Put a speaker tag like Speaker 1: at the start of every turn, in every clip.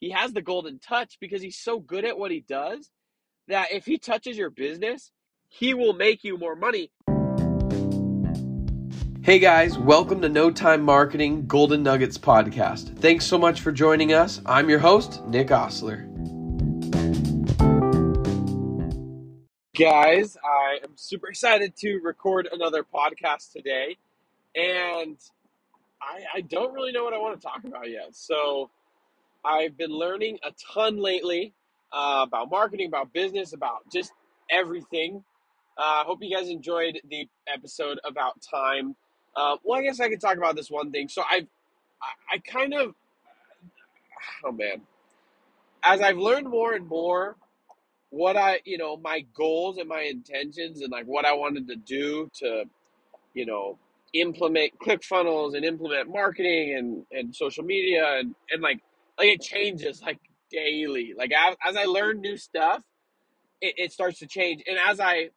Speaker 1: he has the golden touch because he's so good at what he does that if he touches your business, he will make you more money. Hey guys, welcome to No Time Marketing Golden Nuggets podcast. Thanks so much for joining us. I'm your host, Nick Osler. Guys, I am super excited to record another podcast today, and I, I don't really know what I want to talk about yet. So, I've been learning a ton lately uh, about marketing, about business, about just everything. I uh, hope you guys enjoyed the episode about time. Uh, well, I guess I could talk about this one thing. So I've, I, I kind of, oh man, as I've learned more and more, what I, you know, my goals and my intentions and like what I wanted to do to, you know, implement ClickFunnels and implement marketing and, and social media and, and like, like it changes like daily. Like as, as I learn new stuff, it, it starts to change. And as I,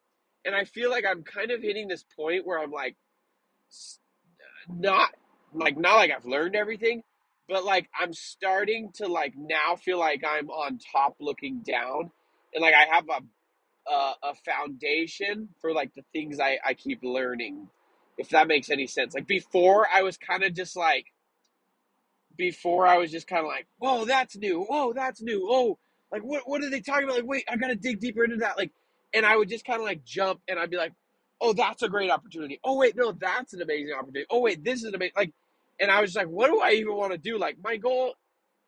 Speaker 1: and I feel like I'm kind of hitting this point where I'm like, not like not like I've learned everything, but like I'm starting to like now feel like I'm on top looking down, and like I have a a, a foundation for like the things I I keep learning, if that makes any sense. Like before, I was kind of just like. Before I was just kind of like, whoa, that's new. Whoa, that's new. Oh, like what? What are they talking about? Like, wait, I gotta dig deeper into that. Like, and I would just kind of like jump, and I'd be like, oh, that's a great opportunity. Oh, wait, no, that's an amazing opportunity. Oh, wait, this is amazing. Like, and I was like, what do I even want to do? Like, my goal,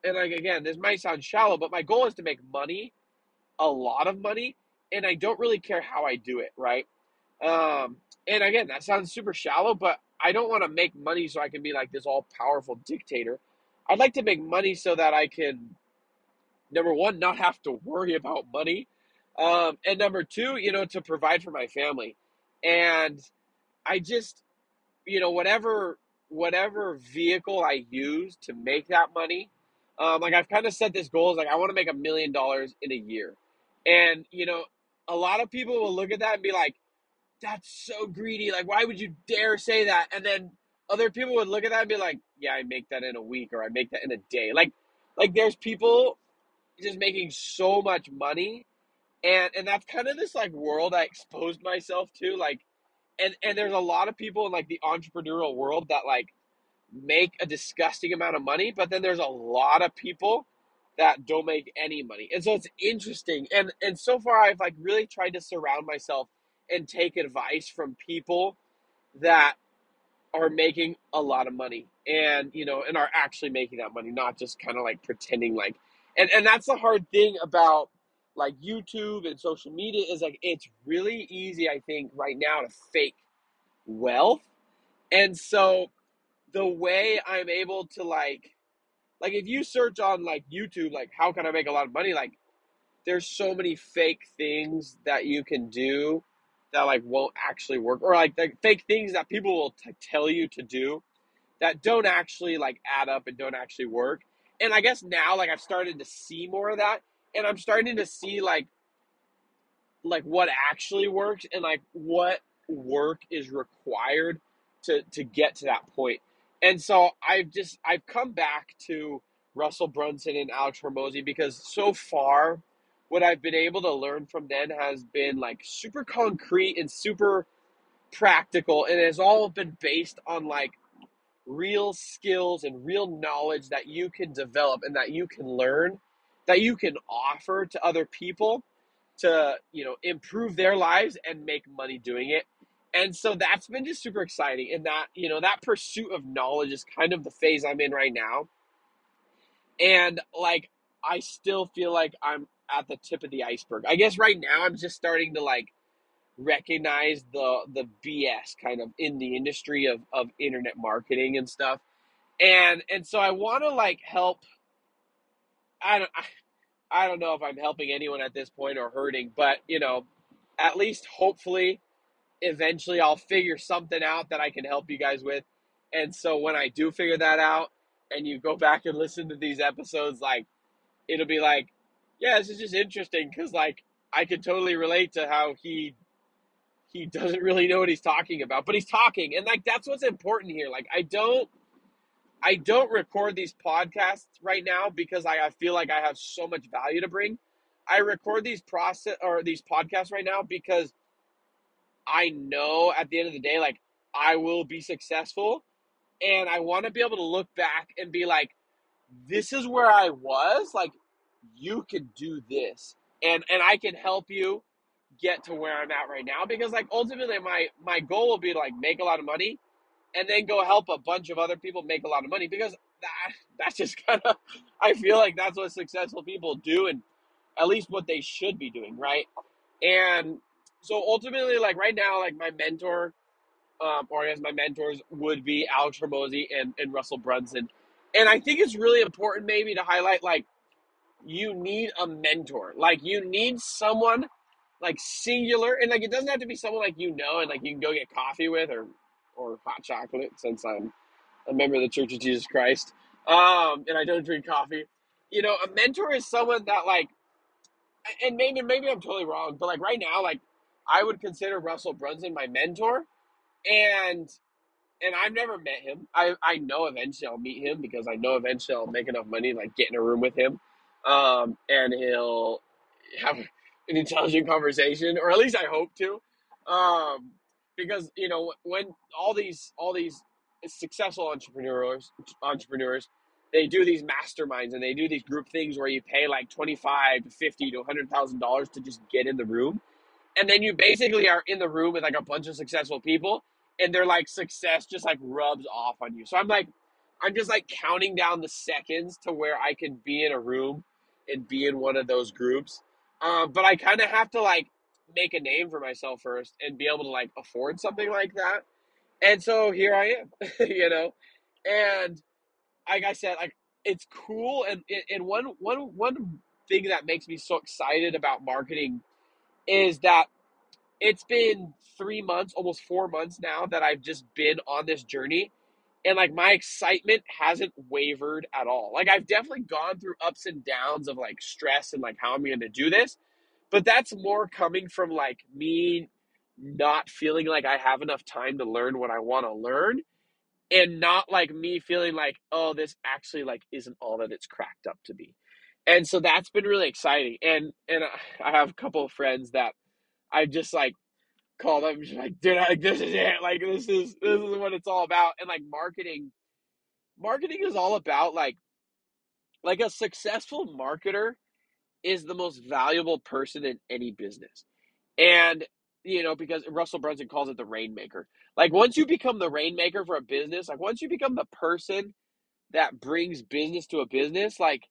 Speaker 1: and like, again, this might sound shallow, but my goal is to make money, a lot of money, and I don't really care how I do it, right? Um, and again, that sounds super shallow, but I don't want to make money so I can be like this all powerful dictator. I'd like to make money so that I can, number one, not have to worry about money. Um, and number two, you know, to provide for my family and I just, you know, whatever whatever vehicle I use to make that money, um, like I've kind of set this goal is like I want to make a million dollars in a year, and you know, a lot of people will look at that and be like, "That's so greedy! Like, why would you dare say that?" And then other people would look at that and be like, "Yeah, I make that in a week or I make that in a day." Like, like there's people just making so much money and and that's kind of this like world I exposed myself to like and and there's a lot of people in like the entrepreneurial world that like make a disgusting amount of money but then there's a lot of people that don't make any money and so it's interesting and and so far I've like really tried to surround myself and take advice from people that are making a lot of money and you know and are actually making that money not just kind of like pretending like and and that's the hard thing about like YouTube and social media is like it's really easy, I think, right now to fake wealth. And so the way I'm able to like like if you search on like YouTube like how can I make a lot of money like there's so many fake things that you can do that like won't actually work or like the fake things that people will t- tell you to do that don't actually like add up and don't actually work. And I guess now like I've started to see more of that and I'm starting to see like like what actually works and like what work is required to to get to that point. And so I've just I've come back to Russell Brunson and Alex Hormozi because so far what I've been able to learn from them has been like super concrete and super practical and it has all been based on like real skills and real knowledge that you can develop and that you can learn that you can offer to other people to you know improve their lives and make money doing it. And so that's been just super exciting and that you know that pursuit of knowledge is kind of the phase i'm in right now. And like i still feel like i'm at the tip of the iceberg i guess right now i'm just starting to like recognize the the bs kind of in the industry of of internet marketing and stuff and and so i want to like help I don't I, I don't know if I'm helping anyone at this point or hurting, but you know, at least hopefully eventually I'll figure something out that I can help you guys with. And so when I do figure that out and you go back and listen to these episodes like it'll be like yeah, this is just interesting cuz like I can totally relate to how he he doesn't really know what he's talking about, but he's talking and like that's what's important here. Like I don't I don't record these podcasts right now because I, I feel like I have so much value to bring. I record these process or these podcasts right now because I know at the end of the day, like I will be successful, and I want to be able to look back and be like, this is where I was. Like you can do this, and and I can help you get to where I'm at right now because like ultimately my my goal will be like make a lot of money and then go help a bunch of other people make a lot of money because that, that's just kind of I feel like that's what successful people do and at least what they should be doing, right? And so ultimately, like right now, like my mentor, um, or guess my mentors would be Alex Hormozi and, and Russell Brunson. And I think it's really important maybe to highlight like you need a mentor. Like you need someone like singular and like it doesn't have to be someone like you know and like you can go get coffee with or or hot chocolate since I'm a member of the Church of Jesus Christ. Um, and I don't drink coffee. You know, a mentor is someone that like and maybe maybe I'm totally wrong, but like right now, like I would consider Russell Brunson my mentor, and and I've never met him. I I know eventually I'll meet him because I know eventually I'll make enough money like get in a room with him, um, and he'll have an intelligent conversation, or at least I hope to, um, because you know when all these all these successful entrepreneurs entrepreneurs they do these masterminds and they do these group things where you pay like 25 to 50 to 100 thousand dollars to just get in the room. And then you basically are in the room with like a bunch of successful people and they're like success just like rubs off on you. So i'm like i'm just like counting down the seconds to where i can be in a room and be in one of those groups. Um, but i kind of have to like make a name for myself first and be able to like afford something like that. And so here i am you know? And like I said, like it's cool, and and one one one thing that makes me so excited about marketing is that it's been three months, almost four months now that I've just been on this journey, and like my excitement hasn't wavered at all. Like I've definitely gone through ups and downs of like stress and like how am I'm going to do this, but that's more coming from like me not feeling like I have enough time to learn what I want to learn and not like me feeling like oh this actually like isn't all that it's cracked up to be. And so that's been really exciting. And and uh, i have a couple of friends that i just like call them just like dude like this is it. Like this is this is what it's all about. And like marketing marketing is all about like like a successful marketer is the most valuable person in any business. And you know, because Russell Brunson calls it the rainmaker. Like once you become the rainmaker for a business, like once you become the person that brings business to a business, like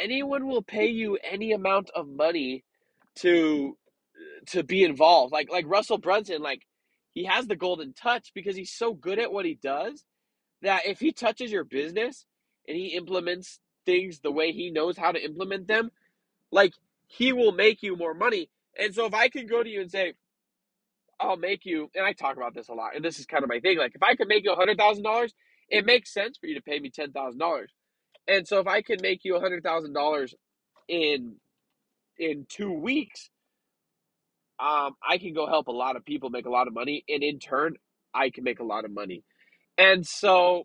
Speaker 1: anyone will pay you any amount of money to to be involved. Like like Russell Brunson, like he has the golden touch because he's so good at what he does that if he touches your business and he implements things the way he knows how to implement them, like he will make you more money and so if I can go to you and say, I'll make you, and I talk about this a lot, and this is kind of my thing. Like if I could make you a hundred thousand dollars, it makes sense for you to pay me ten thousand dollars. And so if I can make you a hundred thousand dollars in in two weeks, um, I can go help a lot of people make a lot of money, and in turn, I can make a lot of money. And so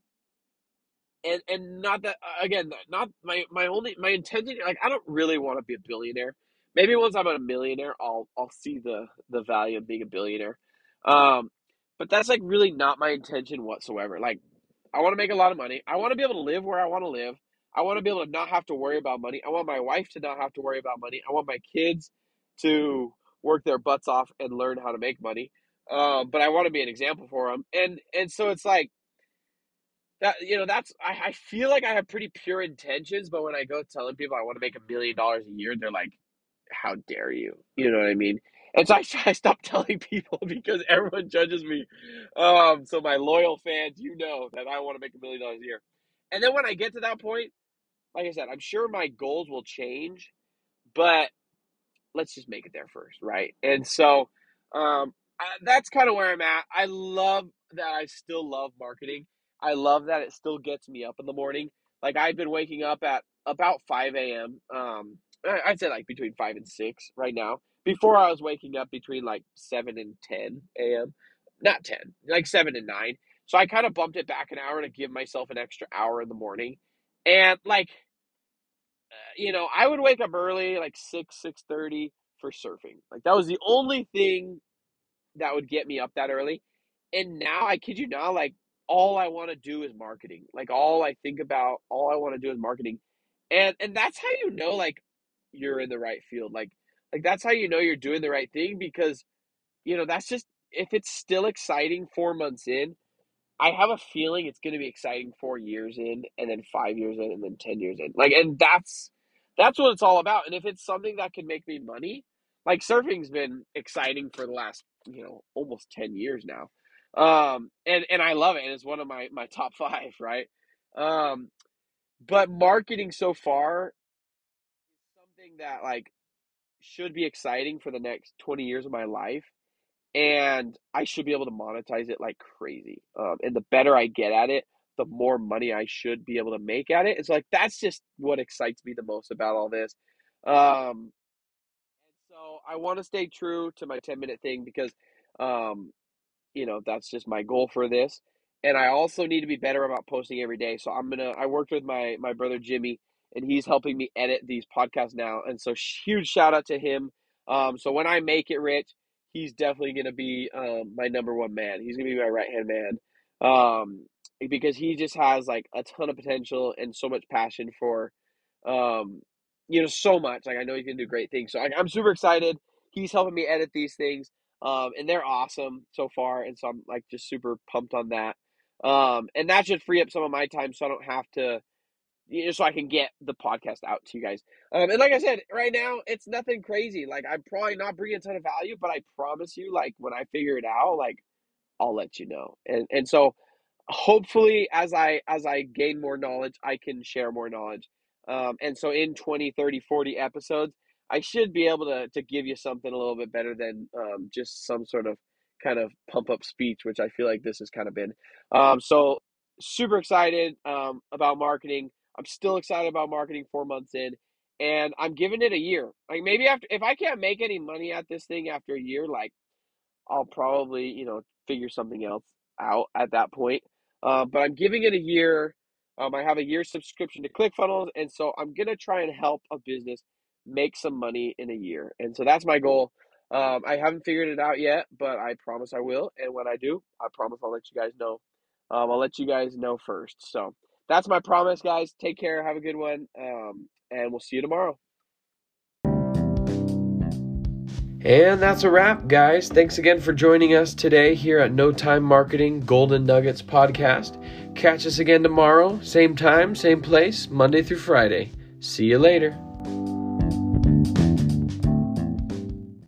Speaker 1: and and not that again not my my only my intention like i don't really want to be a billionaire. Maybe once i'm a millionaire i'll i'll see the the value of being a billionaire. Um but that's like really not my intention whatsoever. Like i want to make a lot of money. I want to be able to live where i want to live. I want to be able to not have to worry about money. I want my wife to not have to worry about money. I want my kids to work their butts off and learn how to make money um, but i want to be an example for them and and so it's like that you know that's I, I feel like I have pretty pure intentions, but when I go telling people I want to make a million dollars a year, they're like, "How dare you?" You know what I mean? And so I, I stop telling people because everyone judges me. Um, so my loyal fans, you know that I want to make a million dollars a year. And then when I get to that point, like I said, I'm sure my goals will change, but let's just make it there first, right? And so um, I, that's kind of where I'm at. I love that I still love marketing. I love that it still gets me up in the morning. Like I've been waking up at about 5 a.m. Um, I'd say like between 5 and 6 right now. Before I was waking up between like 7 and 10 a.m. Not 10, like 7 and 9. So I kind of bumped it back an hour to give myself an extra hour in the morning. And like, you know, I would wake up early, like six six thirty for surfing. Like that was the only thing that would get me up that early. And now I kid you not, like all I want to do is marketing. Like all I think about, all I want to do is marketing. And and that's how you know like you're in the right field. Like like that's how you know you're doing the right thing because you know, that's just if it's still exciting 4 months in, I have a feeling it's going to be exciting 4 years in and then 5 years in and then 10 years in. Like and that's that's what it's all about. And if it's something that can make me money, like surfing's been exciting for the last, you know, almost 10 years now. Um and and I love it and it's one of my my top 5, right? Um but marketing so far is something that like should be exciting for the next 20 years of my life and I should be able to monetize it like crazy. Um, and the better I get at it, the more money I should be able to make at it. It's like that's just what excites me the most about all this. Um, so I want to stay true to my 10 minute thing because um, you know, that's just my goal for this. And I also need to be better about posting every day. So I'm gonna. I worked with my my brother Jimmy, and he's helping me edit these podcasts now. And so huge shout out to him. Um, so when I make it, Rich, he's definitely gonna be um, my number one man. He's gonna be my right hand man. Um, because he just has like a ton of potential and so much passion for, um, you know, so much. Like I know he can do great things. So I, I'm super excited. He's helping me edit these things um, and they're awesome so far. And so I'm like just super pumped on that. Um, and that should free up some of my time, so I don't have to, know, so I can get the podcast out to you guys. Um, and like I said, right now it's nothing crazy. Like I'm probably not bringing a ton of value, but I promise you, like when I figure it out, like I'll let you know. And and so hopefully as I as I gain more knowledge, I can share more knowledge. Um, and so in 20, 30, 40 episodes, I should be able to to give you something a little bit better than um, just some sort of kind of pump up speech, which I feel like this has kind of been. Um, so super excited um, about marketing. I'm still excited about marketing four months in, and I'm giving it a year. Like maybe after if I can't make any money at this thing after a year, like I'll probably you know figure something else out at that point. Uh, but I'm giving it a year. Um, I have a year subscription to ClickFunnels, and so I'm gonna try and help a business make some money in a year. And so that's my goal. Um, I haven't figured it out yet, but I promise I will. And when I do, I promise I'll let you guys know. Um, I'll let you guys know first. So that's my promise, guys. Take care. Have a good one. Um, and we'll see you tomorrow. And that's a wrap, guys. Thanks again for joining us today here at No Time Marketing Golden Nuggets podcast. Catch us again tomorrow, same time, same place, Monday through Friday. See you later.